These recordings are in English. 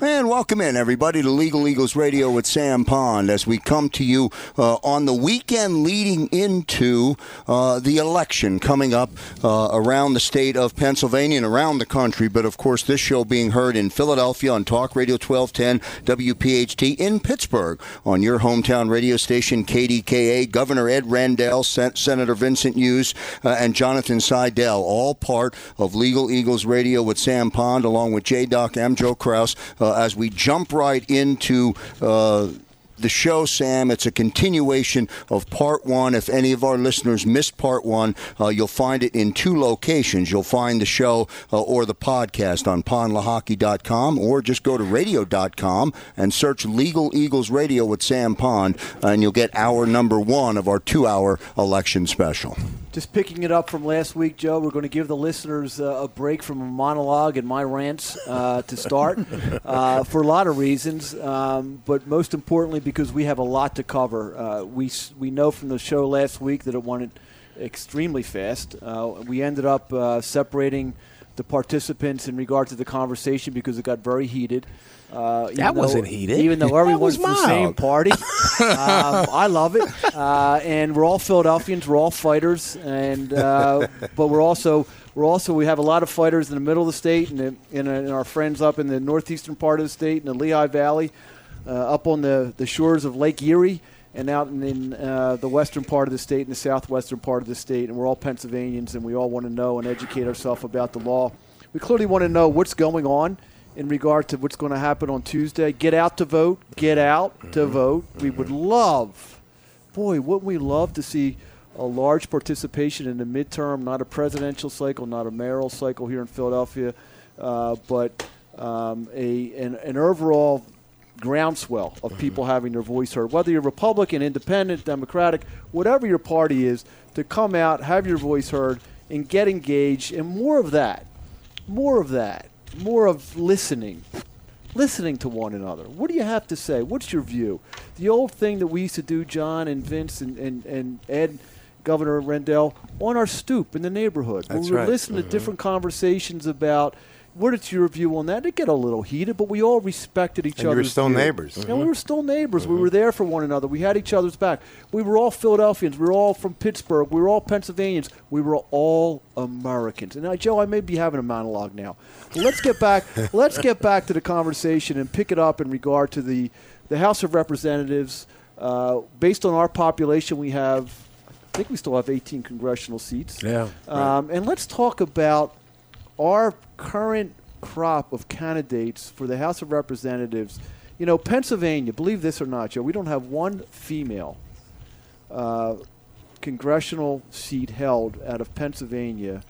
Eh. And welcome in, everybody, to Legal Eagles Radio with Sam Pond as we come to you uh, on the weekend leading into uh, the election coming up uh, around the state of Pennsylvania and around the country. But of course, this show being heard in Philadelphia on Talk Radio 1210 WPHT, in Pittsburgh on your hometown radio station KDKA, Governor Ed Rendell, Sen- Senator Vincent Hughes, uh, and Jonathan Saidel, all part of Legal Eagles Radio with Sam Pond, along with J Doc. I'm Joe Kraus uh, as we jump right into uh, the show, Sam. It's a continuation of part one. If any of our listeners missed part one, uh, you'll find it in two locations. You'll find the show uh, or the podcast on pondlehocky.com or just go to radio.com and search Legal Eagles Radio with Sam Pond, and you'll get hour number one of our two hour election special. Just picking it up from last week, Joe, we're going to give the listeners uh, a break from a monologue and my rants uh, to start uh, for a lot of reasons, um, but most importantly because we have a lot to cover. Uh, we we know from the show last week that it went extremely fast. Uh, we ended up uh, separating the participants in regard to the conversation because it got very heated. Uh, that though, wasn't heated. Even though everyone's from the same party, um, I love it. Uh, and we're all Philadelphians. We're all fighters, and uh, but we're also we're also we have a lot of fighters in the middle of the state, and, in, in our friends up in the northeastern part of the state, in the Lehigh Valley, uh, up on the the shores of Lake Erie and out in, in uh, the western part of the state and the southwestern part of the state. And we're all Pennsylvanians, and we all want to know and educate ourselves about the law. We clearly want to know what's going on in regard to what's going to happen on Tuesday. Get out to vote. Get out mm-hmm. to vote. We would love, boy, wouldn't we love to see a large participation in the midterm, not a presidential cycle, not a mayoral cycle here in Philadelphia, uh, but um, a an, an, overall groundswell of people having their voice heard. Whether you're Republican, Independent, Democratic, whatever your party is, to come out, have your voice heard, and get engaged, and more of that. More of that more of listening, listening to one another. What do you have to say? What's your view? The old thing that we used to do, John and Vince and, and, and Ed, Governor Rendell, on our stoop in the neighborhood. That's we would right. listen mm-hmm. to different conversations about – what is your view on that? It get a little heated, but we all respected each other. We were still view. neighbors. Mm-hmm. And we were still neighbors. Mm-hmm. We were there for one another. We had each other's back. We were all Philadelphians. We were all from Pittsburgh. We were all Pennsylvanians. We were all Americans. And now, Joe, I may be having a monologue now. Let's get back. let's get back to the conversation and pick it up in regard to the the House of Representatives. Uh, based on our population, we have. I think we still have 18 congressional seats. Yeah. Um, and let's talk about our current crop of candidates for the House of Representatives. You know, Pennsylvania, believe this or not, Joe, we don't have one female uh, congressional seat held out of Pennsylvania.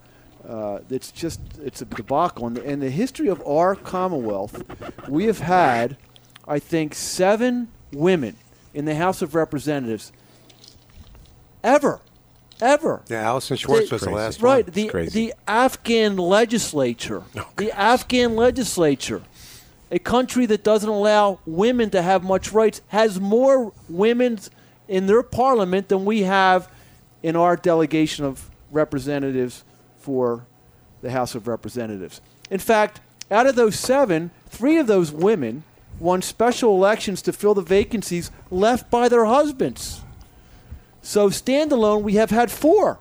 Uh, it's just it's a debacle. In the, in the history of our Commonwealth, we have had, I think, seven women in the House of Representatives ever ever. Yeah, Allyson Schwartz the, was the last right, one. Right. The, the Afghan legislature. Oh, the Afghan legislature, a country that doesn't allow women to have much rights, has more women in their parliament than we have in our delegation of representatives for the House of Representatives. In fact, out of those seven, three of those women won special elections to fill the vacancies left by their husbands. So standalone, we have had four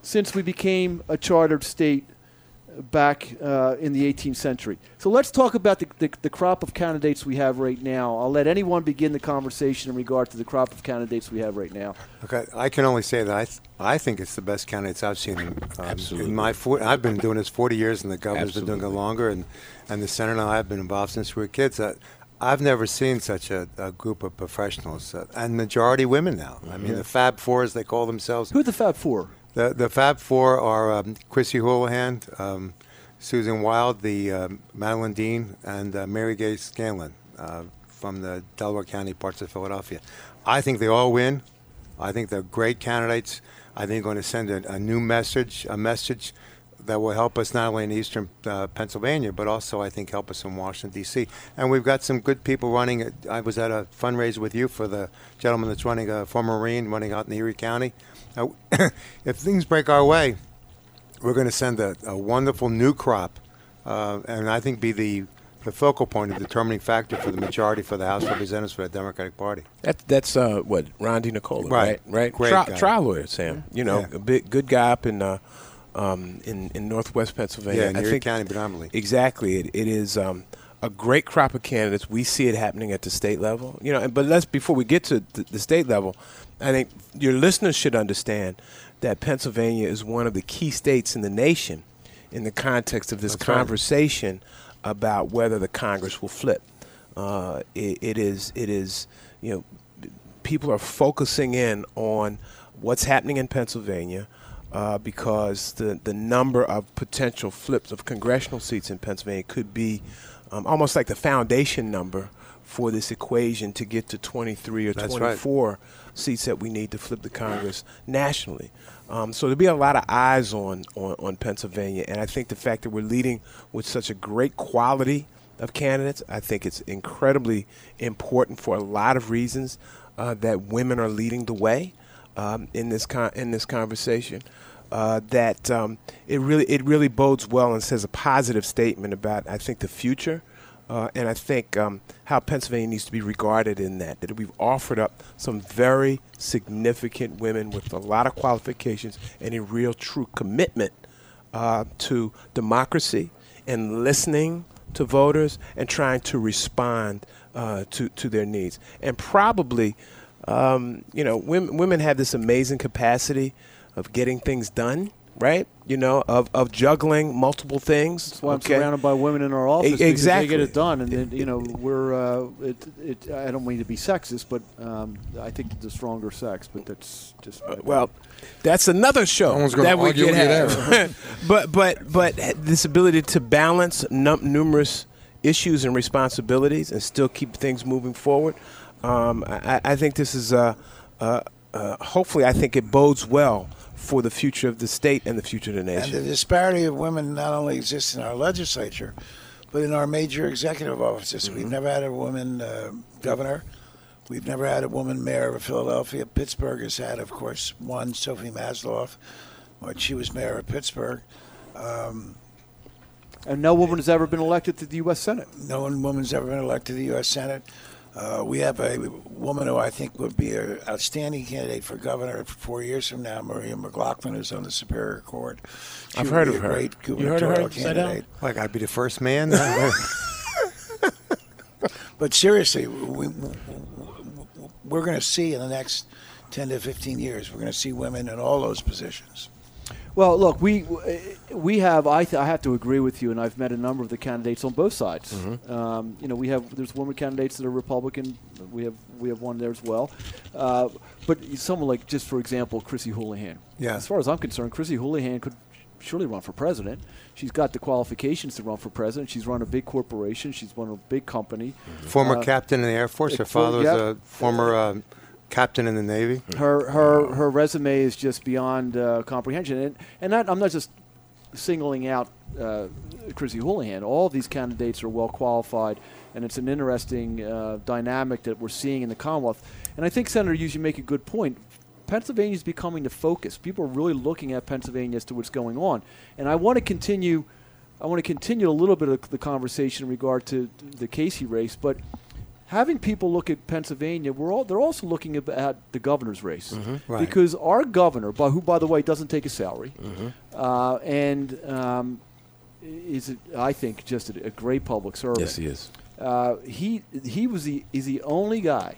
since we became a chartered state back uh, in the 18th century. So let's talk about the, the, the, crop of candidates we have right now. I'll let anyone begin the conversation in regard to the crop of candidates we have right now. Okay, I can only say that I, th- I think it's the best candidates I've seen. In, um, in my for- I've been doing this 40 years, and the governor's Absolutely. been doing it longer, and, and the senator and I have been involved since we were kids. Uh, I've never seen such a, a group of professionals, uh, and majority women now. Mm-hmm. I mean, the Fab Four, as they call themselves. Who are the Fab Four? The the Fab Four are um, Chrissy Houlihan, um, Susan Wild, the um, Madeleine Dean, and uh, Mary Gay Scanlon uh, from the Delaware County parts of Philadelphia. I think they all win. I think they're great candidates. I think they're going to send a, a new message, a message that will help us not only in eastern uh, Pennsylvania, but also I think help us in Washington D.C. And we've got some good people running. I was at a fundraiser with you for the gentleman that's running a former Marine running out in Erie County. Uh, if things break our way, we're going to send a, a, wonderful new crop, uh, and I think be the the focal point, the determining factor for the majority for the House Representatives for the Democratic Party. That, that's uh, what Ron DiNicola, Right. right? Right. Great Tri- trial lawyer, Sam. You know, Yeah. a big good guy up in uh, um, in in Northwest Pennsylvania. Yeah, in I Erie think County predominantly. Exactly. It, it is um, a great crop of candidates. We see it happening at the state level. You know, and- but let's before we get to the, the state level, I think your listeners should understand that Pennsylvania is one of the key states in the nation in the context of this That's right. conversation about whether the Congress will flip. Uh, it, it is it is you know people are focusing in on what's happening in Pennsylvania uh, because the, the number of potential flips of congressional seats in Pennsylvania could be um, almost like the foundation number for this equation to get to 23 or That's right. 24 seats that we need to flip the Congress nationally. Um, so there'll be a lot of eyes on, on, on Pennsylvania, and I think the fact that we're leading with such a great quality of candidates, I think it's incredibly important for a lot of reasons uh, that women are leading the way um, in this con- in this conversation. Uh, that um, it really it really bodes well and says a positive statement about I think the future, uh, and I think um, how Pennsylvania needs to be regarded in that. That we've offered up some very significant women with a lot of qualifications and a real true commitment uh, to democracy and listening to voters and trying to respond uh, to to their needs. And probably, um, you know, women women have this amazing capacity of getting things done. Right, you know, of, of juggling multiple things. That's why I'm surrounded by women in our office. because exactly. They get it done, and then, you know we're. Uh, it, it, I don't mean to be sexist, but um, I think the stronger sex. But that's just. my- Well, that's another show that we could with you have. but but but this ability to balance num- numerous issues and responsibilities and still keep things moving forward. Um, I, I think this is uh, uh, uh, hopefully I think it bodes well for the future of the state and the future of the nation. And the disparity of women not only exists in our legislature, but in our major executive offices. We've never had a woman uh, governor. We've never had a woman mayor of Philadelphia. Pittsburgh has had, of course, one, Sophie Masloff, when she was mayor of Pittsburgh. Um, and no woman has ever been elected to the U.S. Senate. no one woman's ever been elected to the U.S. Senate. Uh, we have a woman who I think would be an outstanding candidate for governor four years from now, Maria McLaughlin, who's on the Superior Court. She I've heard of her. Great You heard of her, gubernatorial Saidel? candidate. Like I'd be the first man. But seriously, we, we're going to see in the next 10 to 15 years, we're going to see women in all those positions. Well, look, we we have. I, th- I have to agree with you, and I've met a number of the candidates on both sides. Um, you know, we have there's women candidates that are Republican. We have we have one there as well. Uh, but someone like, just for example, Chrissy Houlihan. Yeah. As far as I'm concerned, Chrissy Houlihan could surely run for president. She's got the qualifications to run for president. She's run a big corporation. She's run a big company. former Uh, captain in the Air Force. Her father was yep. a former uh, captain in the Navy. her her her resume is just beyond uh, comprehension, and and I'm not just singling out uh, Chrissy Houlihan. All these candidates are well qualified, and it's an interesting uh, dynamic that we're seeing in the Commonwealth. And I think Senator Hughes, you make a good point. Pennsylvania is becoming the focus. People are really looking at Pennsylvania as to what's going on, and I want to continue. I want to continue a little bit of the conversation in regard to the Casey race, but having people look at Pennsylvania, we're all they're also looking at the governor's race Right. because our governor, by, who by the way doesn't take a salary, uh, and um, is I think just a, a great public servant. yes, he is. Uh, he he was the is the only guy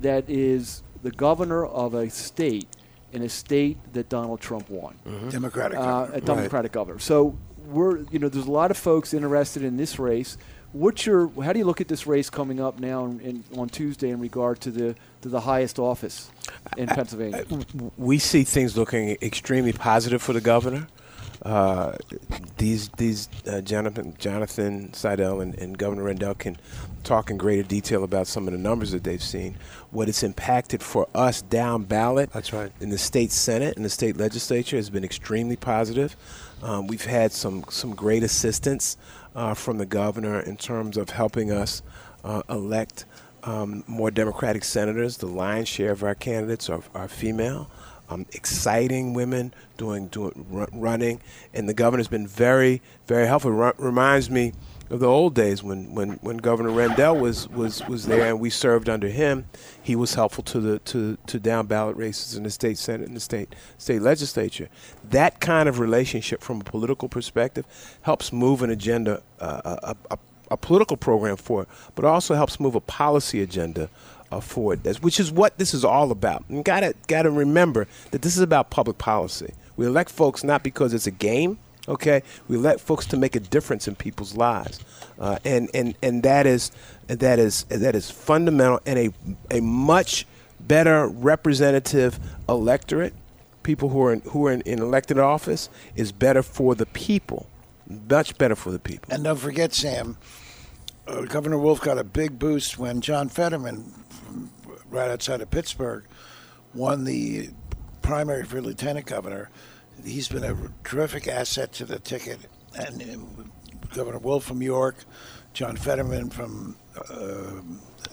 that is the governor of a state in a state that Donald Trump won Democratic uh, governor. a Democratic governor. So we're you know there's a lot of folks interested in this race. What's your how do you look at this race coming up now in, in, on Tuesday in regard to the to the highest office in Pennsylvania? we see things looking extremely positive for the governor. Uh, these these uh, Jonathan Jonathan Saidel and, and Governor Rendell can talk in greater detail about some of the numbers that they've seen. What it's impacted for us down ballot. That's right. In the state senate and the state legislature has been extremely positive. Um, we've had some some great assistance uh, from the governor in terms of helping us uh, elect um, more Democratic senators. The lion's share of our candidates are, are female. Um, exciting women doing doing running, and the governor's been very very helpful. Ru- reminds me of the old days when, when, when Governor Rendell was, was, was there and we served under him. He was helpful to the to, to down ballot races in the state senate and the state state legislature. That kind of relationship from a political perspective helps move an agenda, uh, a, a, a political program forward, but also helps move a policy agenda uh, forward. Which is what this is all about. You gotta gotta remember that this is about public policy. We elect folks not because it's a game Okay, we let folks to make a difference in people's lives, uh, and and and that is that is that is fundamental and a a much better representative electorate. People who are in, who are in, in elected office is better for the people, much better for the people. And don't forget, Sam, uh, Governor Wolf got a big boost when John Fetterman, right outside of Pittsburgh, won the primary for lieutenant governor he's been a terrific asset to the ticket. And uh, Governor Wolf from York, John Fetterman from uh,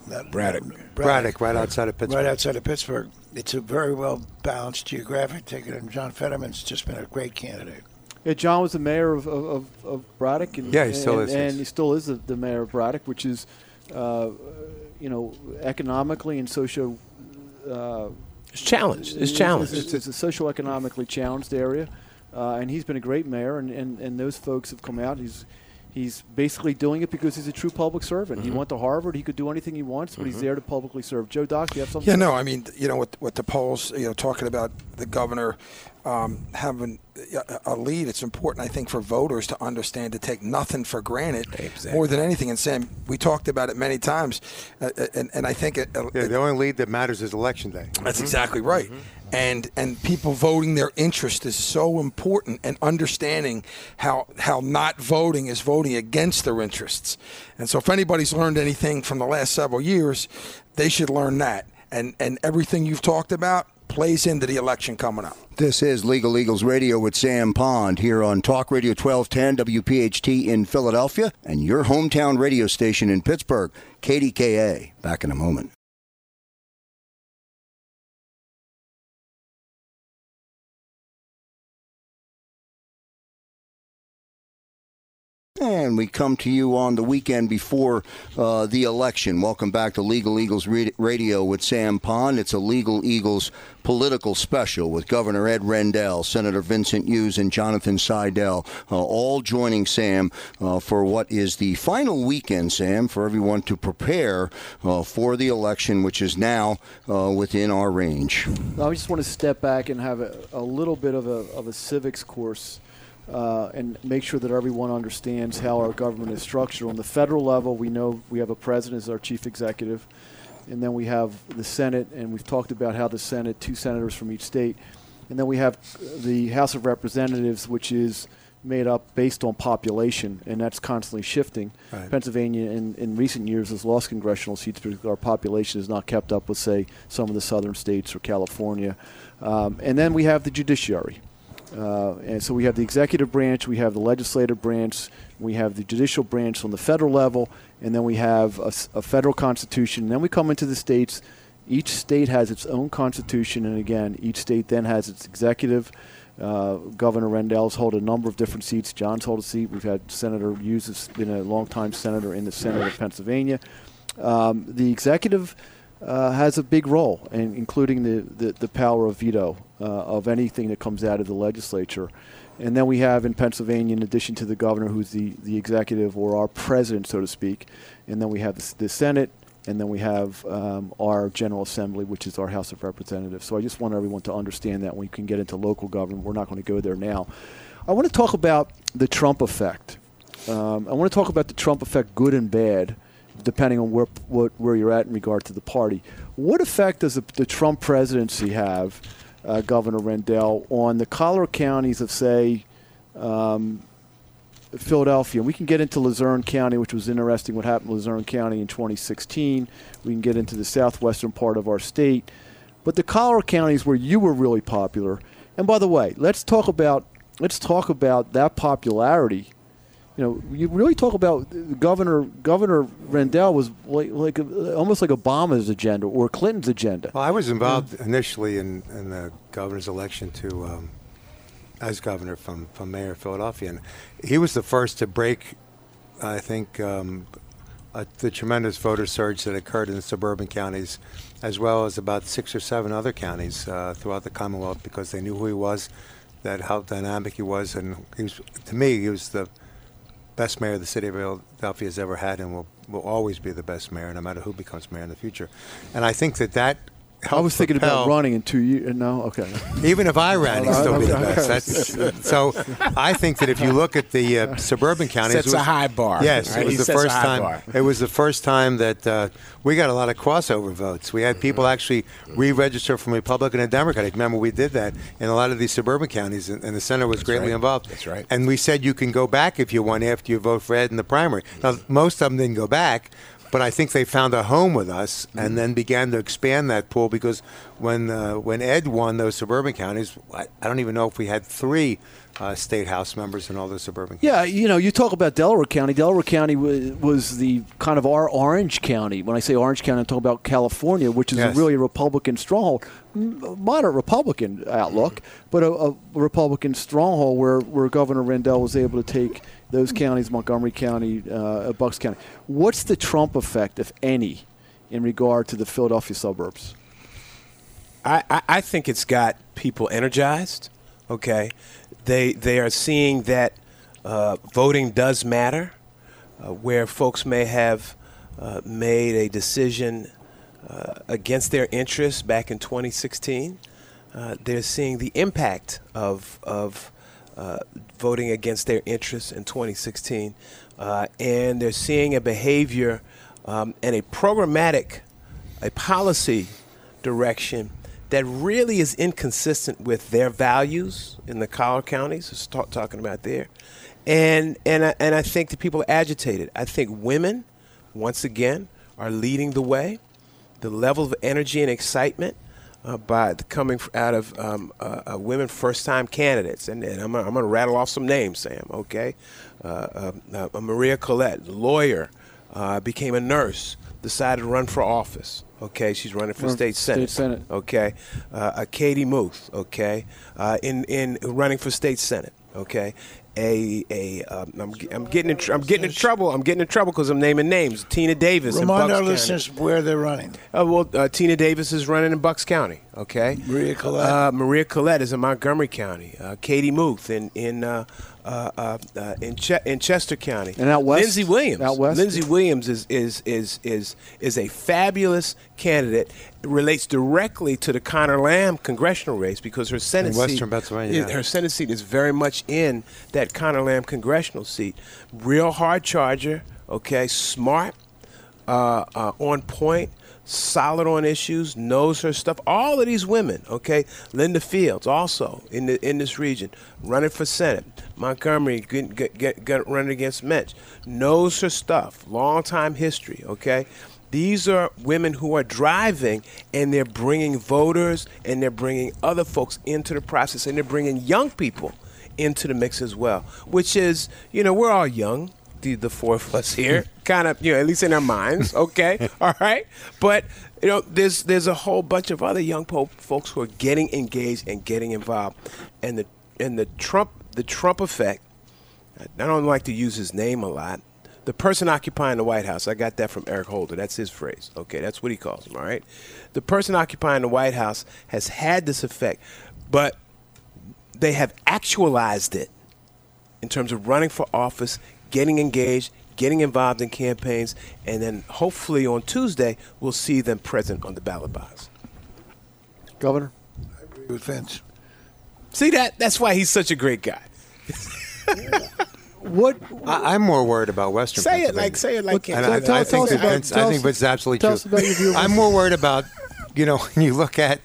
that, Braddock. Braddock. Braddock, right outside of Pittsburgh. Right outside of Pittsburgh. It's a very well balanced geographic ticket, and John Fetterman's just been a great candidate. Yeah, John was the mayor of, of, of Braddock, and yeah, he still and, is, and he still is the, the, mayor of Braddock, which is, uh, you know, economically and socio uh, it's challenged. It's challenged. It's, it's, it's a socioeconomically challenged area, uh, and he's been a great mayor. And, and, and those folks have come out. He's he's basically doing it because he's a true public servant. Mm-hmm. He went to Harvard. He could do anything he wants, but mm-hmm. he's there to publicly serve. Joe Doc, you have something? Yeah, no. I mean, you know, with, with the polls, you know, talking about the governor um, having a lead, it's important, I think, for voters to understand to take nothing for granted exactly. more than anything. And Sam, we talked about it many times, uh, uh and, and I think it, uh, yeah, the only lead that matters is election day. That's mm-hmm. exactly right. And and people voting their interest is so important, and understanding how how not voting is voting against their interests. And so, if anybody's learned anything from the last several years, they should learn that. And and everything you've talked about plays into the election coming up. This is Legal Eagles Radio with Sam Pond here on Talk Radio 1210 WPHT in Philadelphia and your hometown radio station in Pittsburgh, KDKA. Back in a moment. And we come to you on the weekend before uh, the election. Welcome back to Legal Eagles Radio with Sam Pond. It's a Legal Eagles political special with Governor Ed Rendell, Senator Vincent Hughes, and Jonathan Saidel, uh, all joining Sam uh, for what is the final weekend, Sam, for everyone to prepare uh, for the election, which is now uh, within our range. I just want to step back and have a, a little bit of a, of a civics course uh, and make sure that everyone understands how our government is structured. On the federal level, we know we have a president as our chief executive, and then we have the Senate, and we've talked about how the Senate, two senators from each state, and then we have the House of Representatives, which is made up based on population, and that's constantly shifting. Right. Pennsylvania, in, in recent years, has lost congressional seats because our population has not kept up with, say, some of the southern states or California. Um, and then we have the judiciary. Uh, and so we have the executive branch, we have the legislative branch, we have the judicial branch on the federal level, and then we have a, a, federal constitution. And then we come into the states. Each state has its own constitution, and again, each state then has its executive. Uh, Governor Rendell's held a number of different seats. John's hold a seat. We've had Senator Hughes has been a longtime senator in the Senate of Pennsylvania. Um, the executive uh, has a big role, in, including the, the, the, power of veto of anything that comes out of the legislature. And then we have in Pennsylvania, in addition to the governor, who's the, the executive or our president, so to speak, and then we have the, the Senate, and then we have um, our General Assembly, which is our House of Representatives. So I just want everyone to understand that when we can get into local government, we're not going to go there now. I want to talk about the Trump effect. Um, I want to talk about the Trump effect, good and bad depending on where what, where you're at in regard to the party. What effect does the, the Trump presidency have, uh, Governor Rendell, on the collar counties of say um, Philadelphia? We can get into Luzerne County, which was interesting. What happened in Luzerne County in 2016? We can get into the southwestern part of our state, but the collar counties where you were really popular. And by the way, let's talk about let's talk about that popularity you know, you really talk about Governor Governor Rendell was like, like a, almost like Obama's agenda or Clinton's agenda. Well, I was involved initially in, in the governor's election to um, as governor from from mayor of Philadelphia, and he was the first to break I think um, uh, the tremendous voter surge that occurred in the suburban counties, as well as about six or seven other counties uh, throughout the Commonwealth, because they knew who he was, that how dynamic he was, and he was to me he was the best mayor the city of Philadelphia has ever had, and will will always be the best mayor, no matter who becomes mayor in the future. And I think that that I was thinking propel- about running in two years. No, okay. even if I ran, he'd still be the best. That's, so I think that if you look at the uh, suburban counties, Sets it a was- high bar, Yes, right? it was He the first time. bar. It was the first time that uh, we got a lot of crossover votes. We had people actually re-register from Republican and Democratic. Remember, we did that in a lot of these suburban counties, and, and the center was greatly right. involved. That's right. And we said you can go back if you want after you vote for Ed in the primary. Now, most of them didn't go back. But I think they found a home with us, Mm-hmm. and then began to expand that pool because when uh, when Ed won those suburban counties, I, I don't even know if we had three uh, state house members in all those suburban. Yeah, you know, you talk about Delaware County. Delaware County was, was the kind of our Orange County. When I say Orange County, I'm talking about California, which is Yes. a really Republican stronghold, moderate Republican outlook, but a, a Republican stronghold where, where Governor Rendell was able to take those counties, Montgomery County, uh, Bucks County. What's the Trump effect, if any, in regard to the Philadelphia suburbs? I, I, I think it's got people energized. Okay, they they are seeing that uh, voting does matter, uh, where folks may have uh, made a decision uh, against their interests back in 2016. Uh, they're seeing the impact of of uh, voting against their interests in 2016, uh, and they're seeing a behavior um, and a programmatic, a policy direction that really is inconsistent with their values in the collar counties. Is talk, talking about there, and and I, and I think the people are agitated. I think women, once again, are leading the way. The level of energy and excitement uh, by the coming out of um, uh, uh, women first-time candidates, and, and I'm, going to rattle off some names, Sam. Okay, uh, uh, uh, Maria Collett, lawyer, uh, became a nurse, decided to run for office. Okay, she's running for state senate. state senate. Okay, uh, Katie Muth. Okay, uh, in in running for state senate. Okay, a a um, I'm, ge- I'm getting in tr- I'm getting in trouble. I'm getting in trouble because I'm naming names. Tina Davis. in Remind Bucks our County. listeners where they're running. Uh, well, uh, Tina Davis is running in Bucks County. Okay. Maria Collett. Uh, Maria Collett is in Montgomery County. Uh, Katie Muth in in uh, uh, uh, uh, in, Ch- in Chester County. And out west? Lindsey Williams. Out west? Lindsey Williams is is is is is a fabulous candidate. Relates directly to the Conor Lamb congressional race because her Senate In western seat, Pennsylvania, yeah. her Senate seat is very much in that Conor Lamb congressional seat. Real hard charger. Okay, smart uh, uh, on point, solid on issues, knows her stuff. All of these women, okay. Linda Fields also in the in this region, running for Senate. Montgomery get, get, get, get running against Mensch, knows her stuff. Long time history, okay. These are women who are driving, and they're bringing voters, and they're bringing other folks into the process, and they're bringing young people into the mix as well. Which is, you know, we're all young the, the four of us here, kind of, you know, at least in our minds, okay, all right. But you know, there's there's a whole bunch of other young po- folks who are getting engaged and getting involved, and the and the Trump the Trump effect. I don't like to use his name a lot. The person occupying the White House, I got that from Eric Holder. That's his phrase. Okay, that's what he calls him. All right. The person occupying the White House has had this effect, but they have actualized it in terms of running for office, getting engaged, getting involved in campaigns, and then hopefully on Tuesday we'll see them present on the ballot box. Governor? I agree with Vince. See that? That's why he's such a great guy. What? I, I'm more worried about Western. Say it like say it like And Tell- I, tell- I tell think about- tell I think Vince absolutely tell true. us about your I'm more worried about, you know, when you look at,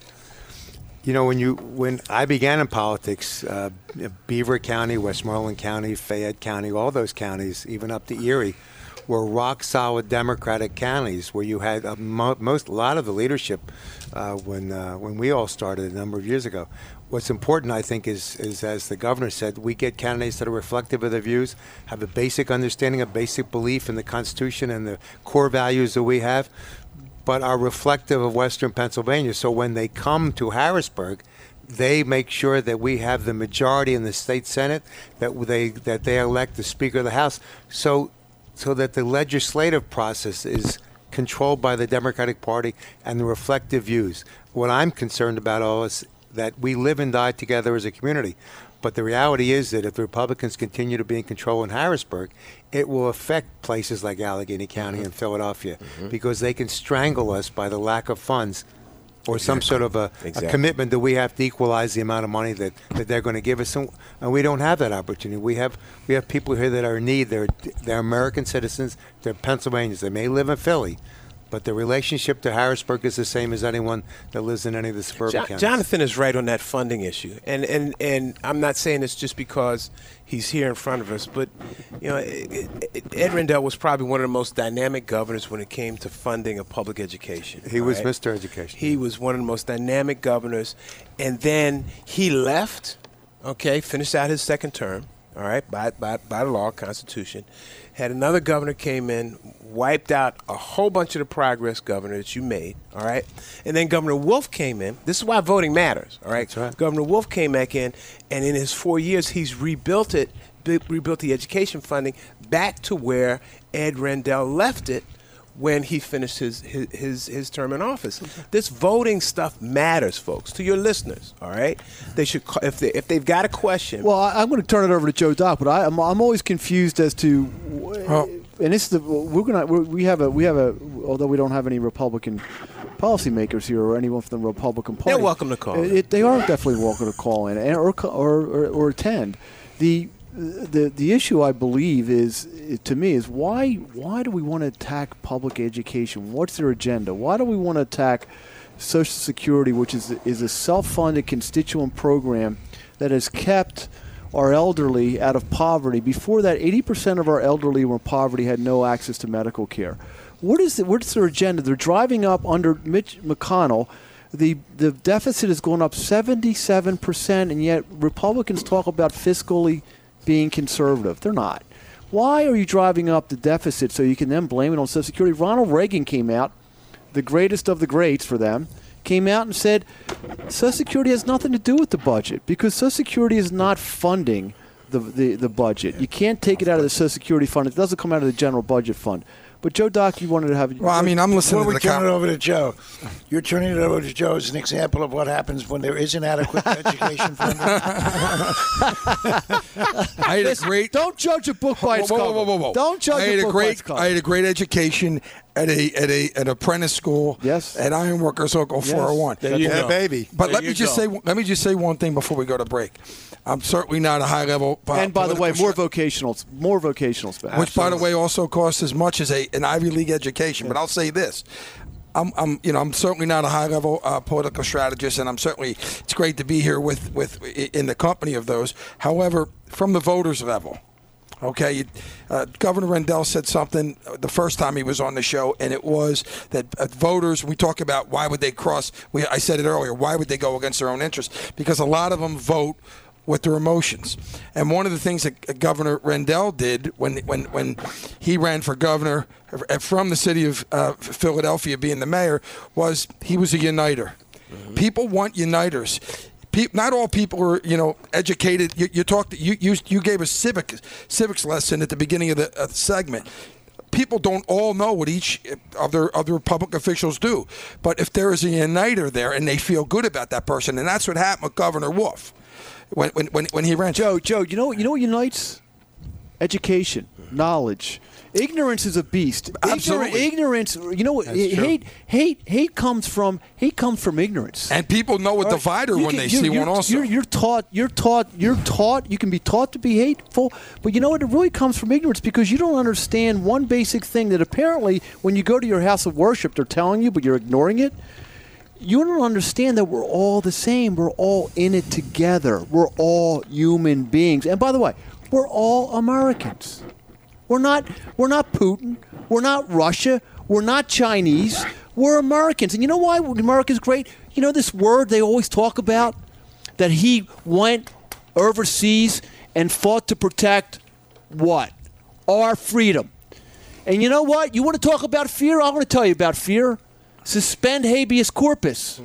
you know, when you when I began in politics, uh, Beaver County, Westmoreland County, Fayette County, all those counties, even up to Erie, were rock solid Democratic counties where you had a mo- most a lot of the leadership uh, when uh, when we all started a number of years ago. What's important, I think, is is as the governor said, we get candidates that are reflective of their views, have a basic understanding, a basic belief in the Constitution and the core values that we have, but are reflective of Western Pennsylvania. So when they come to Harrisburg, they make sure that we have the majority in the state senate, that they that they elect the Speaker of the House. So so that the legislative process is controlled by the Democratic Party and the reflective views. What I'm concerned about all is that we live and die together as a community. But the reality is that if the Republicans continue to be in control in Harrisburg, it will affect places like Allegheny County Mm-hmm. and Philadelphia because they can strangle us by the lack of funds or some sort of a, Exactly. a commitment that we have to equalize the amount of money that, that they're going to give us. And, and we don't have that opportunity. We have we have people here that are in need. They're they're American citizens. They're Pennsylvanians. They may live in Philly, but the relationship to Harrisburg is the same as anyone that lives in any of the suburban Jo- counties. Jonathan is right on that funding issue, and and and I'm not saying this just because he's here in front of us, but you know, Ed Ed Rendell was probably one of the most dynamic governors when it came to funding of public education. He was right? Mr. Education. He was one of the most dynamic governors, and then he left. Okay, finished out his second term. All right, by by by the law, Constitution. Had another governor came in, wiped out a whole bunch of the progress, governor, that you made. All right, and then Governor Wolf came in. This is why voting matters. All right, right. Governor Wolf came back in, and in his four years, he's rebuilt it, rebuilt the education funding back to where Ed Rendell left it when he finished his, his, his, his term in office. This voting stuff matters, folks, to your listeners, all right? They should, ca- if, they, if they've got a question, Well, I, I'm going to turn it over to Joe Doc, but I, I'm, I'm always confused as to, oh. Well- and this is the we're gonna we're, we have a we have a although we don't have any Republican policymakers here or anyone from the Republican Party. They're welcome to call It, in. it- they are definitely welcome to call in and, or, co- or, or or attend. The the the issue I believe is to me is why why do we want to attack public education? What's their agenda? Why do we want to attack Social Security, which is is a self-funded constituent program that has kept our elderly out of poverty. Before that, 80% of our elderly were in poverty, had no access to medical care. What is the, what's their agenda? They're driving up under Mitch McConnell. The, the deficit has gone up 77%, and yet Republicans talk about fiscally being conservative. They're not. Why are you driving up the deficit so you can then blame it on Social Security? Ronald Reagan came out, the greatest of the greats for them, came out and said Social Security has nothing to do with the budget because Social Security is not funding the, the, the budget. You can't take it out of the Social Security fund. It doesn't come out of the general budget fund. But Joe Doc, you wanted to have. Well, I mean, I'm listening Before to we the turn it over to Joe, you're turning it over to Joe as an example of what happens when there is inadequate education funding. I had a great. Don't judge a book by its Whoa, whoa, cover. whoa, whoa, whoa. Don't judge I had a a book by great, its cover. I had a great education at a at a an apprentice school. Yes. At Ironworkers Local 401. There you yeah, go. baby. But There let me just go. say let me just say one thing before we go to break. I'm certainly not a high level. uh, and by the way, more strat- vocational, more vocational spec. which by the way also costs as much as a an Ivy League education. But I'll say this. I'm, I'm, you know, I'm certainly not a high-level uh, political strategist, and I'm certainly it's great to be here with, with in the company of those. However, from the voters level, okay, uh, Governor Rendell said something the first time he was on the show, and it was that uh, voters. We talk about why would they cross. We, I said it earlier. Why would they go against their own interests? Because a lot of them vote with their emotions. And one of the things that Governor Rendell did when when when he ran for governor uh, from the city of uh, Philadelphia, being the mayor, was he was a uniter. People want uniters. Pe- not all people are, you know, educated. You, you talked. You, you you gave a civic civics lesson at the beginning of the uh, segment people don't all know what each of their of their public officials do. But if there is a uniter there and they feel good about that person, and that's what happened with Governor Wolf when when when, when he ran. Joe, Joe, you know, you know what unites? Education, knowledge. Ignorance is a beast. Absolutely. Ignorance, ignorance. You know what? Hate, hate, hate comes from hate comes from ignorance. and people know a right? divider You when can- they see one. Also, you're, you're taught. You're taught. You're taught. You can be taught to be hateful, but you know what? It really comes from ignorance because you don't understand one basic thing that apparently, when you go to your house of worship, they're telling you, but you're ignoring it. You don't understand that we're all the same. We're all in it together. We're all human beings. And by the way, we're all Americans. We're not we're not Putin. We're not Russia. We're not Chinese. We're Americans. And you know why America's great? You know this word they always talk about that he went overseas and fought to protect what? Our freedom. And you know what? You want to talk about fear? I want to tell you about fear. Suspend habeas corpus.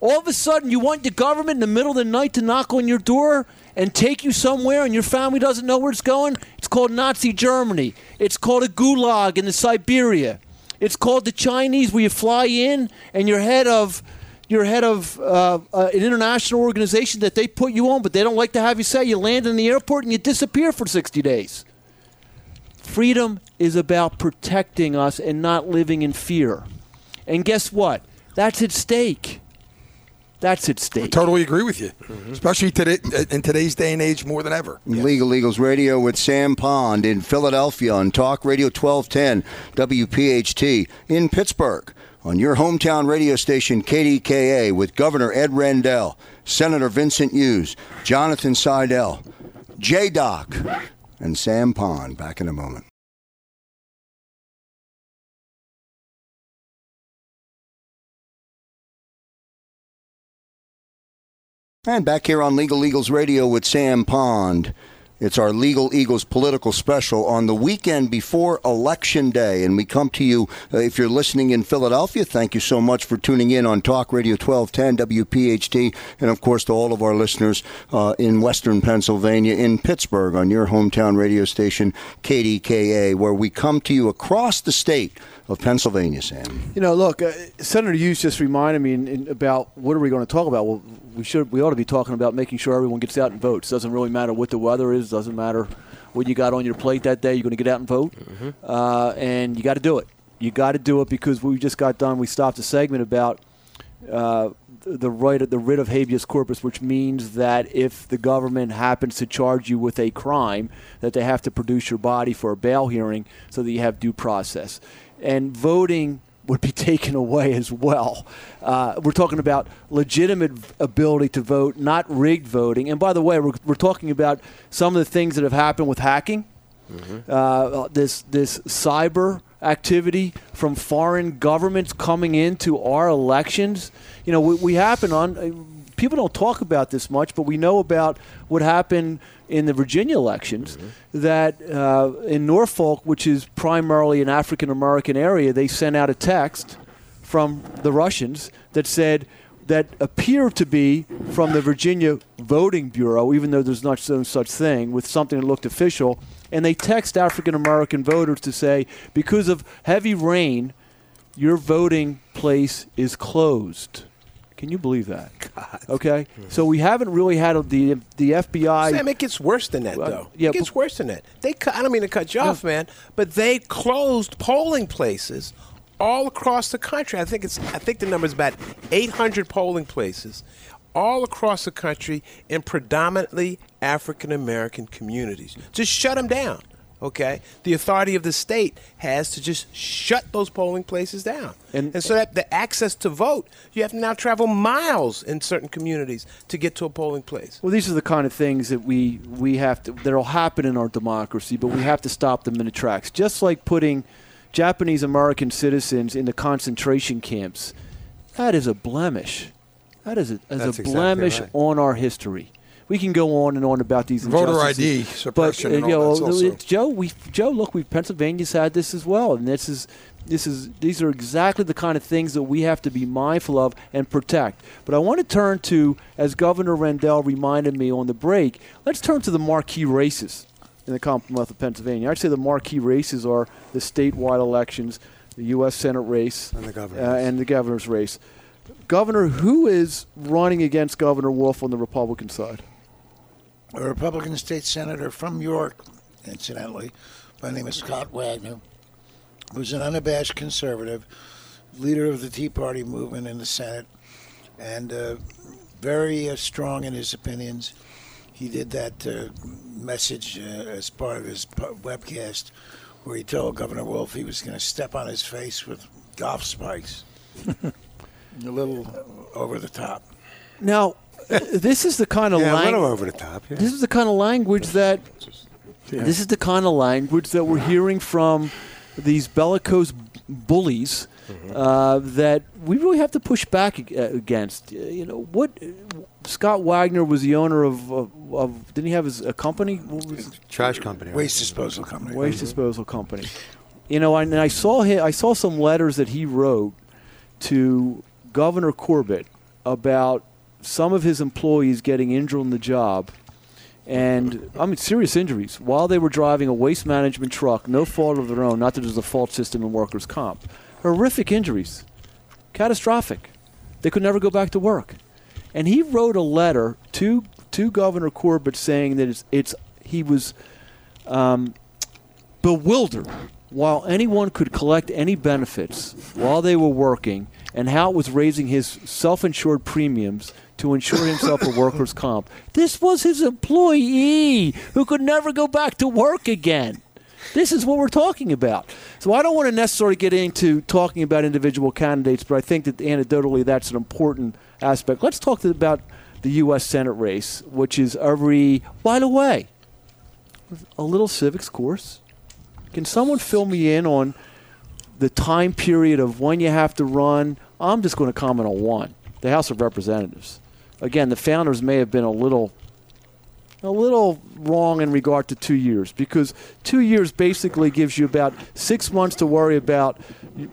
All of a sudden, you want the government in the middle of the night to knock on your door and take you somewhere and your family doesn't know where it's going, it's called Nazi Germany. It's called a gulag in the Siberia. It's called the Chinese, where you fly in and you're head of you're head of uh, uh, an international organization that they put you on, but they don't like to have you say you land in the airport and you disappear for 60 days. Freedom is about protecting us and not living in fear. And guess what? That's at stake. That's at stake. I totally agree with you, mm-hmm. especially today, in today's day and age more than ever. Legal Eagles Radio with Sam Pond in Philadelphia on Talk Radio 1210 WPHT in Pittsburgh on your hometown radio station KDKA with Governor Ed Rendell, Senator Vincent Hughes, Jonathan Saidel, J Doc, and Sam Pond. Back in a moment. And back here on Legal Eagles Radio with Sam Pond. It's our Legal Eagles political special on the weekend before Election Day. And we come to you, uh, if you're listening in Philadelphia, thank you so much for tuning in on Talk Radio 1210 WPHT. And of course, to all of our listeners uh, in Western Pennsylvania, in Pittsburgh, on your hometown radio station, KDKA, where we come to you across the state of Pennsylvania, Sam. You know, look, uh, Senator Hughes just reminded me in, in about what are we going to talk about? Well, we should we ought to be talking about making sure everyone gets out and votes. Doesn't really matter what the weather is. Doesn't matter what you got on your plate that day. You're going to get out and vote, mm-hmm. uh, and you got to do it. You got to do it because we just got done. We stopped a segment about uh, the right the writ of habeas corpus, which means that if the government happens to charge you with a crime, that they have to produce your body for a bail hearing so that you have due process. And voting would be taken away as well. Uh, we're talking about legitimate ability to vote, not rigged voting. And by the way, we're, we're talking about some of the things that have happened with hacking. Mm-hmm. Uh, this this cyber activity from foreign governments coming into our elections. You know, we, we happen on. People don't talk about this much, but we know about what happened in the Virginia elections mm-hmm. that uh, in Norfolk, which is primarily an African American area, they sent out a text from the Russians that said that appeared to be from the Virginia Voting Bureau, even though there's not no such thing, with something that looked official. And they text African American voters to say, because of heavy rain, your voting place is closed. Can you believe that? God. Okay, so we haven't really had the the FBI. Sam, it gets worse than that, though. Uh, yeah, it gets worse than that. They, I don't mean to cut you off, man, but they closed polling places all across the country. I think it's I think the number is about 800 polling places all across the country in predominantly African American communities. Just shut them down okay, the authority of the state has to just shut those polling places down. And, and, so that the access to vote, you have to now travel miles in certain communities to get to a polling place. Well, these are the kind of things that we, we have to, that'll happen in our democracy, but we have to stop them in the tracks. Just like putting Japanese American citizens into concentration camps, that is a blemish. That is a, is a blemish exactly right. on our history we can go on and on about these voter ID suppression. But uh, you know, Joe, we Joe, look, we Pennsylvania's had this as well, and this is this is these are exactly the kind of things that we have to be mindful of and protect. But I want to turn to, as Governor Rendell reminded me on the break, let's turn to the marquee races in the Commonwealth of Pennsylvania. I'd say the marquee races are the statewide elections, the U.S. Senate race, and the, governor. uh, and the governor's race. Governor, who is running against Governor Wolf on the Republican side? A Republican state senator from York, incidentally, by the name of Scott Wagner, who's an unabashed conservative, leader of the Tea Party movement in the Senate, and uh, very uh, strong in his opinions. He did that uh, message uh, as part of his webcast where he told Governor Wolf he was going to step on his face with golf spikes. a little over the top. Now, this is the kind of yeah, language. over the top. Yeah. This is the kind of language that. Yeah. This is the kind of language that we're hearing from these bellicose bullies mm-hmm. uh, that we really have to push back against. You know what? Scott Wagner was the owner of, of, of didn't he have his a company? What was Trash company. Waste disposal company. Waste mm-hmm. disposal company. You know, and I saw him, I saw some letters that he wrote to Governor Corbett about some of his employees getting injured on the job and I mean serious injuries while they were driving a waste management truck, no fault of their own. Not that there's a fault system in workers' comp. Horrific injuries, catastrophic. They could never go back to work, and he wrote a letter to to Governor Corbett saying that it's, it's he was um, bewildered while anyone could collect any benefits while they were working and how it was raising his self-insured premiums to insure himself for workers' comp. This was his employee who could never go back to work again. This is what we're talking about. So I don't want to necessarily get into talking about individual candidates, but I think that anecdotally that's an important aspect. Let's talk about the U.S. Senate race, which is every, by the way, a little civics course. Can someone fill me in on the time period of when you have to run? I'm just going to comment on one the House of Representatives again, the founders may have been a little a little wrong in regard to two years because two years basically gives you about six months to worry about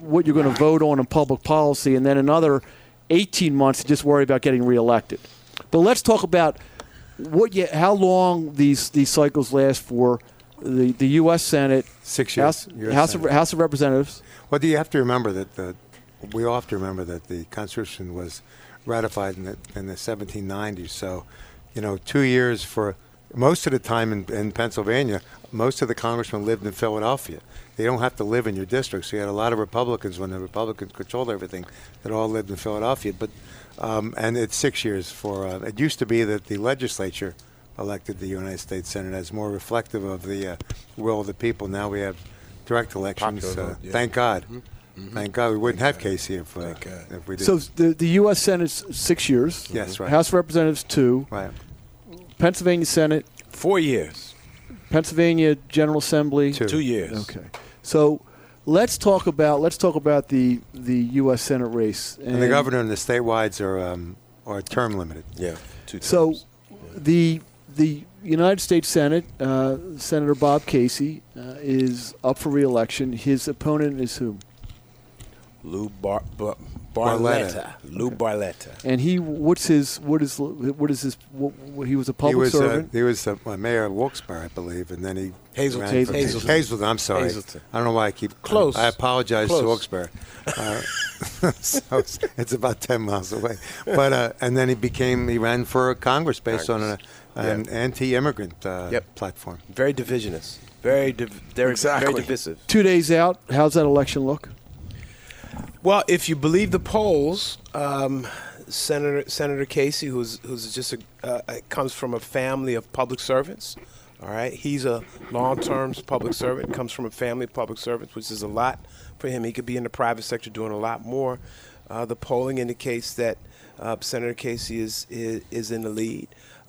what you're going to vote on in public policy, and then another 18 months to just worry about getting reelected. But let's talk about what you, how long these these cycles last for. The the U.S. Senate, six years, House, House of House of Representatives. Well, do you have to remember that the we all have to remember that the Constitution was ratified in the, in the 1790s. So, you know, two years for most of the time in, in Pennsylvania, most of the congressmen lived in Philadelphia. They don't have to live in your district. So you had a lot of Republicans when the Republicans controlled everything that all lived in Philadelphia. But um, and it's six years for. Uh, it used to be that the legislature elected the United States Senate as more reflective of the uh, will of the people. Now we have direct elections. Uh, yeah. Thank God. Mm-hmm. Mm-hmm. Thank God we wouldn't have Casey if, uh, if we did. So the the U.S. Senate's six years. Yes, right. House of Representatives two. Right. Pennsylvania Senate four years. Pennsylvania General Assembly two, two years. Okay. So let's talk about let's talk about the the U.S. Senate race. And, and the governor and the statewides are um, are term limited. Yeah. Two terms. So the the United States Senate, uh, Senator Bob Casey, uh, is up for reelection. His opponent is who? Lou Bar- Bar- Barletta. Lou Barletta. And he, what's his, what is, what is his, what, what, he was a public he was, servant. Uh, he was a, a mayor of Wilkes-Barre, I believe, and then he Hazleton. Hazleton. Hazleton. Hazleton. I'm sorry. Hazleton. I don't know why I keep close. I, I apologize close. to Wilkes-Barre. Uh, so it's, it's, about ten miles away. But uh, and then he became he ran for Congress based Congress. on a, an yep. anti-immigrant uh, yep. platform. Very divisionist. Very, div- very, exactly. very divisive. Two days out. How's that election look? Well, if you believe the polls, um, Senator Senator Casey, who's who's just a, uh, comes from a family of public servants. All right, he's a long-term public servant. Comes from a family of public servants, which is a lot for him. He could be in the private sector doing a lot more. Uh, the polling indicates that uh, Senator Casey is, is, is in the lead.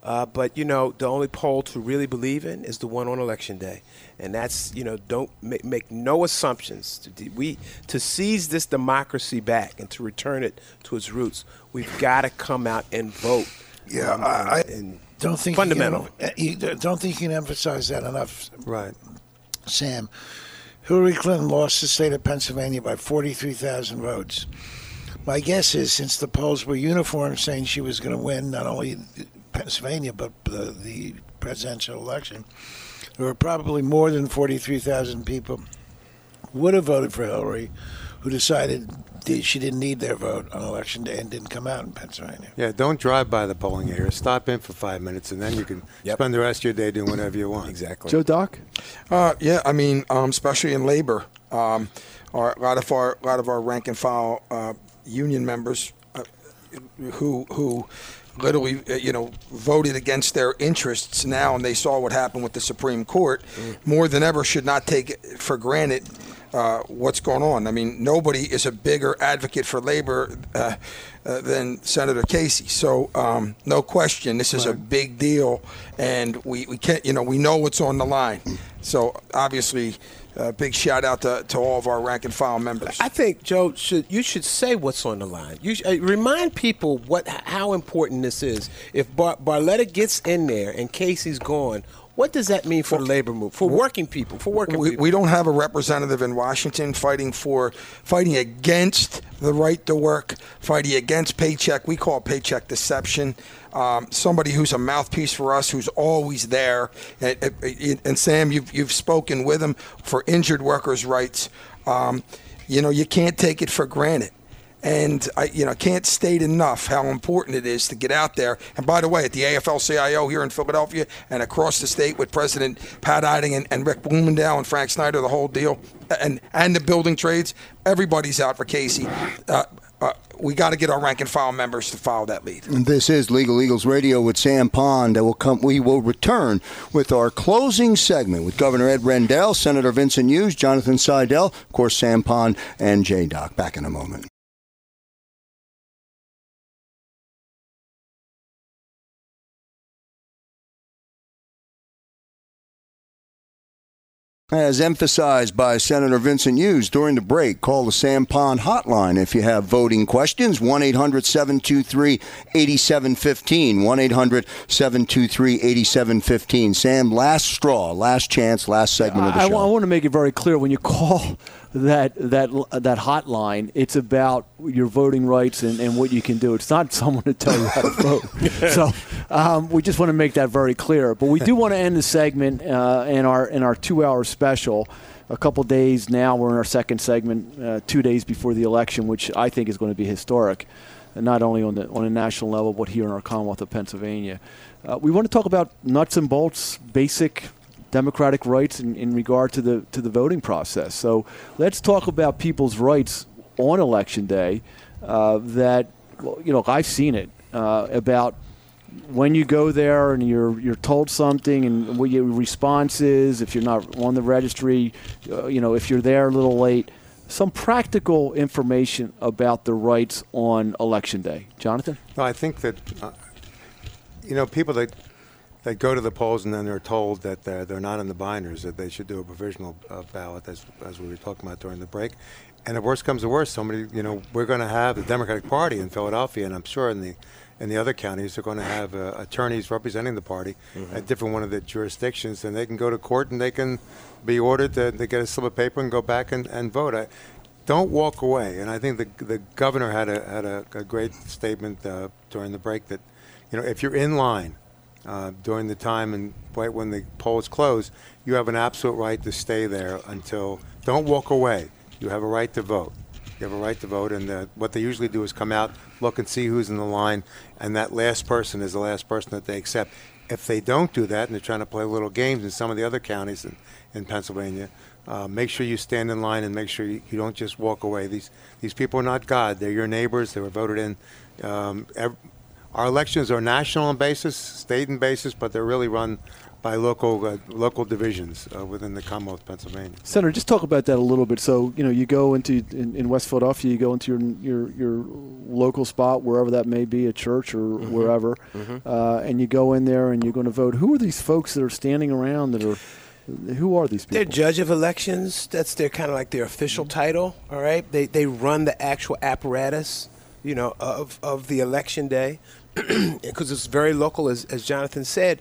Uh, but you know, the only poll to really believe in is the one on election day, and that's you know, don't make, make no assumptions. To, we to seize this democracy back and to return it to its roots, we've got to come out and vote. Yeah, um, I, and don't think fundamental. You, can, you don't think you can emphasize that enough, right, Sam? Hillary Clinton lost the state of Pennsylvania by forty-three thousand votes. My guess is, since the polls were uniform, saying she was going to win not only Pennsylvania, but the, the presidential election, there were probably more than 43,000 people would have voted for Hillary who decided she didn't need their vote on election day and didn't come out in Pennsylvania. Yeah, don't drive by the polling area. Stop in for five minutes, and then you can yep. spend the rest of your day doing whatever you want. Exactly. Joe Doc? Uh, yeah, I mean, um, especially in labor, um, our, a lot of our a lot of our rank and file uh, union members uh, who who literally, uh, you know, voted against their interests now, and they saw what happened with the Supreme Court, mm. more than ever should not take for granted uh, what's going on. I mean, nobody is a bigger advocate for labor uh, uh, than Senator Casey. So, um, no question, this is a big deal, and we, we can't, you know, we know what's on the line. So, obviously, uh, big shout out to, to all of our rank and file members. I think Joe should you should say what's on the line. You uh, remind people what how important this is. If Bar- Barletta gets in there and Casey's gone, what does that mean for the labor move, for working people, for working we, people? We don't have a representative in Washington fighting for, fighting against the right to work, fighting against paycheck. We call paycheck deception. Um, somebody who's a mouthpiece for us, who's always there. And, and, and Sam, you've, you've spoken with him for injured workers' rights. Um, you know, you can't take it for granted. And I, you know, can't state enough how important it is to get out there. And by the way, at the AFL-CIO here in Philadelphia and across the state with President Pat Eiding and, and Rick Bloomingdale and Frank Snyder, the whole deal, and and the building trades, everybody's out for Casey. Uh, uh, we got to get our rank and file members to follow that lead. This is Legal Eagles Radio with Sam Pond. That will come. We will return with our closing segment with Governor Ed Rendell, Senator Vincent Hughes, Jonathan Saidel, of course, Sam Pond, and J Doc. Back in a moment. As emphasized by Senator Vincent Hughes during the break, call the Sam Pond hotline if you have voting questions. 1 800 723 8715. 1 800 723 8715. Sam, last straw, last chance, last segment of the I, show. I want to make it very clear when you call that that that hotline, it's about your voting rights and, and what you can do. It's not someone to tell you how to vote. so um, we just want to make that very clear. But we do want to end the segment uh, in our in our two hour special. A couple days now, we're in our second segment, uh, two days before the election, which I think is going to be historic, not only on the on a national level, but here in our Commonwealth of Pennsylvania. Uh, we want to talk about nuts and bolts, basic democratic rights in, in regard to the to the voting process. So let's talk about people's rights on election day. Uh, that you know, I've seen it uh, about when you go there and you're you're told something and what your response is if you're not on the registry, uh, you know, if you're there a little late. Some practical information about the rights on election day, Jonathan. I think that uh, you know people that that go to the polls and then they're told that they're, they're not in the binders, that they should do a provisional uh, ballot, as, as we were talking about during the break. And if worst comes to worst, somebody, you know, we're going to have the Democratic Party in Philadelphia, and I'm sure in the in the other counties, they're going to have uh, attorneys representing the party mm-hmm. at different one of the jurisdictions, and they can go to court and they can be ordered to, to get a slip of paper and go back and, and vote. I, don't walk away. And I think the the governor had a had a, a great statement uh, during the break that, you know, if you're in line uh, during the time and right when the polls close, you have an absolute right to stay there until. Don't walk away. You have a right to vote. You have a right to vote, and uh, what they usually do is come out, look and see who's in the line, and that last person is the last person that they accept. If they don't do that, and they're trying to play little games in some of the other counties in, in Pennsylvania, uh, make sure you stand in line and make sure you, you, don't just walk away. These these people are not God. They're your neighbors. They were voted in. Um, every, our elections are national in basis, state in basis, but they're really run by local uh, local divisions uh, within the Commonwealth of Pennsylvania. Senator, just talk about that a little bit. So you know, you go into in, in West Philadelphia, you go into your your your local spot, wherever that may be, a church or mm-hmm. wherever, mm-hmm. Uh, and you go in there and you're going to vote. Who are these folks that are standing around that are who are these people? They're judge of elections. That's their kind of like their official mm-hmm. title. All right, they they run the actual apparatus, you know, of of the election day because it's very local, as, as Jonathan said.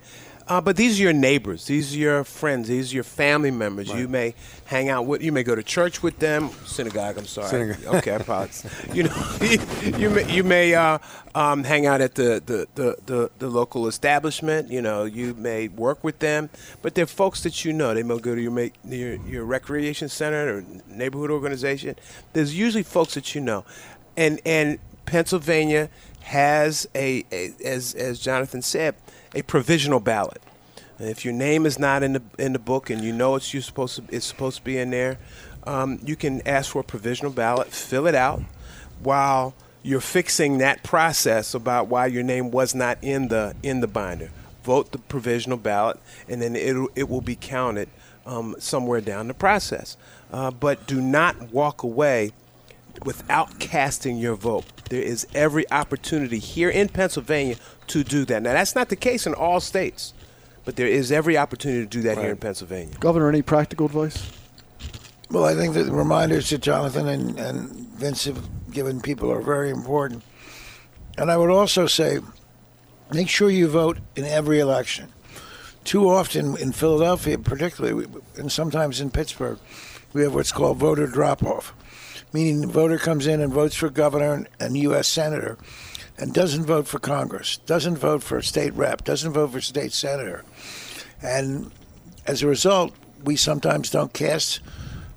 Uh, but these are your neighbors. These are your friends. These are your family members. Right. You may hang out with. You may go to church with them. Synagogue. I'm sorry. Synagogue. Okay, I apologize. you know, you, may you may uh, um, hang out at the, the, the, the, the local establishment. You know, you may work with them. But they're folks that you know. They may go to your your, your recreation center or neighborhood organization. There's usually folks that you know, and and Pennsylvania has a, a, as as Jonathan said, a provisional ballot. If your name is not in the in the book and you know it's you supposed to it's supposed to be in there, um, you can ask for a provisional ballot, fill it out, while you're fixing that process about why your name was not in the in the binder. Vote the provisional ballot, and then it it will be counted um, somewhere down the process. Uh, but do not walk away without casting your vote. There is every opportunity here in Pennsylvania to do that. Now, that's not the case in all states, but there is every opportunity to do that right. here in Pennsylvania. Governor, any practical advice? Well, I think that the reminders that Jonathan and, and Vince have given people are very important. And I would also say make sure you vote in every election. Too often in Philadelphia, particularly, and sometimes in Pittsburgh, we have what's called voter drop off meaning the voter comes in and votes for governor and U.S. senator and doesn't vote for Congress, doesn't vote for a state rep, doesn't vote for state senator. And as a result, we sometimes don't cast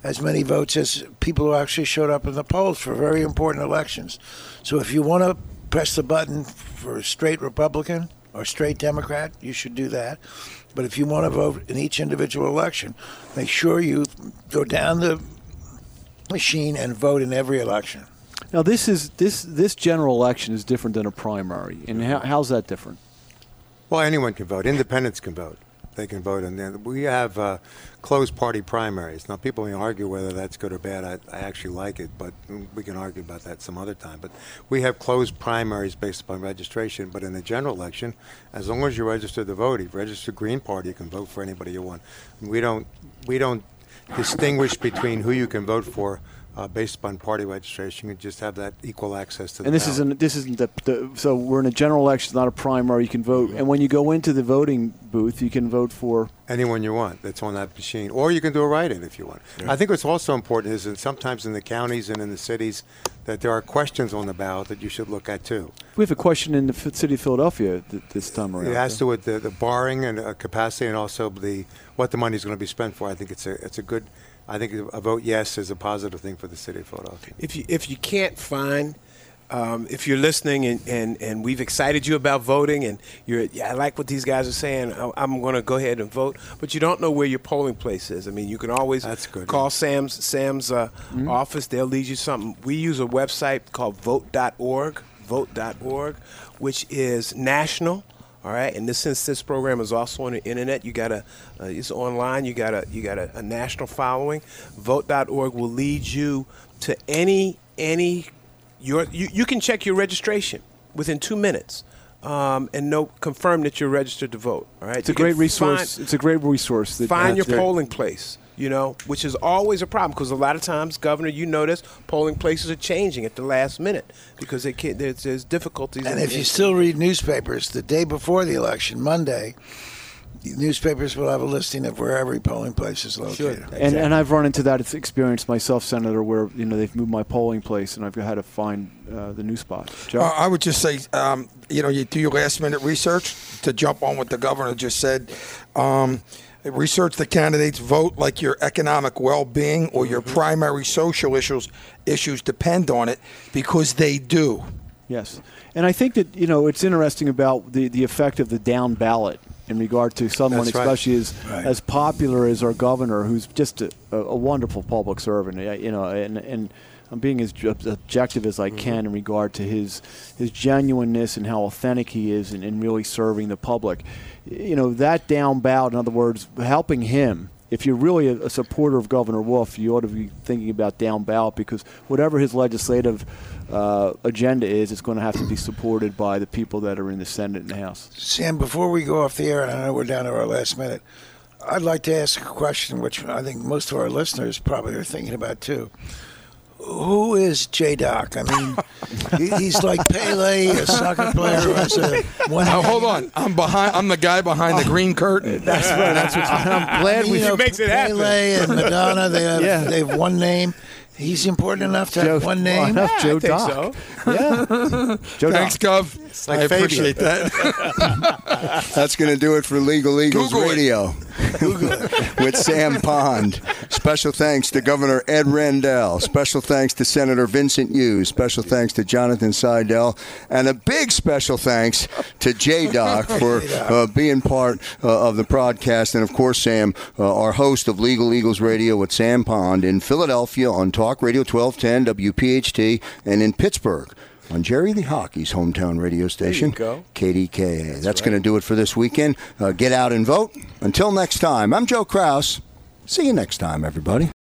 as many votes as people who actually showed up in the polls for very important elections. So if you want to press the button for a straight Republican or straight Democrat, you should do that. But if you want to vote in each individual election, make sure you go down the machine and vote in every election. Now this is this this general election is different than a primary, and how, how's that different? Well, anyone can vote. Independents can vote. They can vote, and we have uh, closed party primaries. Now, people may argue whether that's good or bad. I, I, actually like it, but we can argue about that some other time. But we have closed primaries based upon registration. But in the general election, as long as you register to vote, if you register Green Party, you can vote for anybody you want. We don't we don't distinguish between who you can vote for uh, based upon party registration. You just have that equal access to. And this ballot. isn't this isn't the, the, so we're in a general election, not a primary. You can vote, and when you go into the voting booth, you can vote for anyone you want that's on that machine, or you can do a write-in if you want. Yeah. I think what's also important is that sometimes in the counties and in the cities that there are questions on the ballot that you should look at too. We have a question in the city of Philadelphia th- this time around. It has to do with the, the borrowing and uh, capacity, and also the what the money is going to be spent for. I think it's a it's a good I think a vote yes is a positive thing for the city of Philadelphia. If you if you can't find um, if you're listening and, and, and we've excited you about voting and you're yeah, I like what these guys are saying I'm going to go ahead and vote but you don't know where your polling place is I mean you can always That's good, call. Sam's Sam's uh, mm-hmm. office they'll lead you something we use a website called vote.org vote.org which is national all right, and this since this program is also on the internet, you got a uh, it's online. You got a you got a, a national following. Vote.org will lead you to any any your you, you can check your registration within two minutes. Um, and know confirm that you're registered to vote. All right, it's you a great resource. Find, it's a great resource. find your polling place you know, which is always a problem because a lot of times, Governor, you notice polling places are changing at the last minute because they can't, there's, there's difficulties. And if you still read newspapers, the day before the election, Monday, newspapers will have a listing of where every polling place is located. Sure. Exactly. And, and I've run into that experience myself, Senator, where you know they've moved my polling place and I've had to find uh, the new spot. Uh, I would just say, um, you know, you do your last minute research to jump on what the governor just said. Um, research the candidates, vote like your economic well-being or your mm-hmm. primary social issues issues depend on it because they do. Yes, and I think that you know it's interesting about the the effect of the down ballot in regard to someone, That's especially right. as right. as popular as our governor, who's just a, a wonderful public servant. You know, and and. I'm being as objective as I mm-hmm. can in regard to his his genuineness and how authentic he is in, in really serving the public you know, that down ballot, in other words, helping him. If you're really a, a supporter of Governor Wolf, you ought to be thinking about down ballot because whatever his legislative uh, agenda is, it's going to have to be supported by the people that are in the Senate and the House. Sam, before we go off the air, and I know we're down to our last minute, I'd like to ask a question which I think most of our listeners probably are thinking about too who is J Doc? I mean, he's like Pele, a soccer player who a one. Now, hold on, I'm behind. I'm the guy behind the green curtain. That's right. That's what I'm glad I mean, we you know, makes it happen. Pele and Madonna, they have yeah. they have one name. He's important enough to Joe, have one name. Well, yeah, Joe I Doc. So. Yeah. Joe Thanks, Doc. Gov. Like I appreciate that. That's going to do it for Legal Eagles Google Radio with Sam Pond. Special thanks to Governor Ed Rendell. Special thanks to Senator Vincent Hughes. Special thanks to Jonathan Saidel. And a big special thanks to J Doc for uh, being part uh, of the broadcast. And of course, Sam, uh, our host of Legal Eagles Radio with Sam Pond in Philadelphia on Talk Radio 1210 WPHT and in Pittsburgh on Jerry the Hockey's hometown radio station, KDKA. That's, That's right. going to do it for this weekend. Uh, get out and vote. Until next time, I'm Joe Kraus. See you next time, everybody.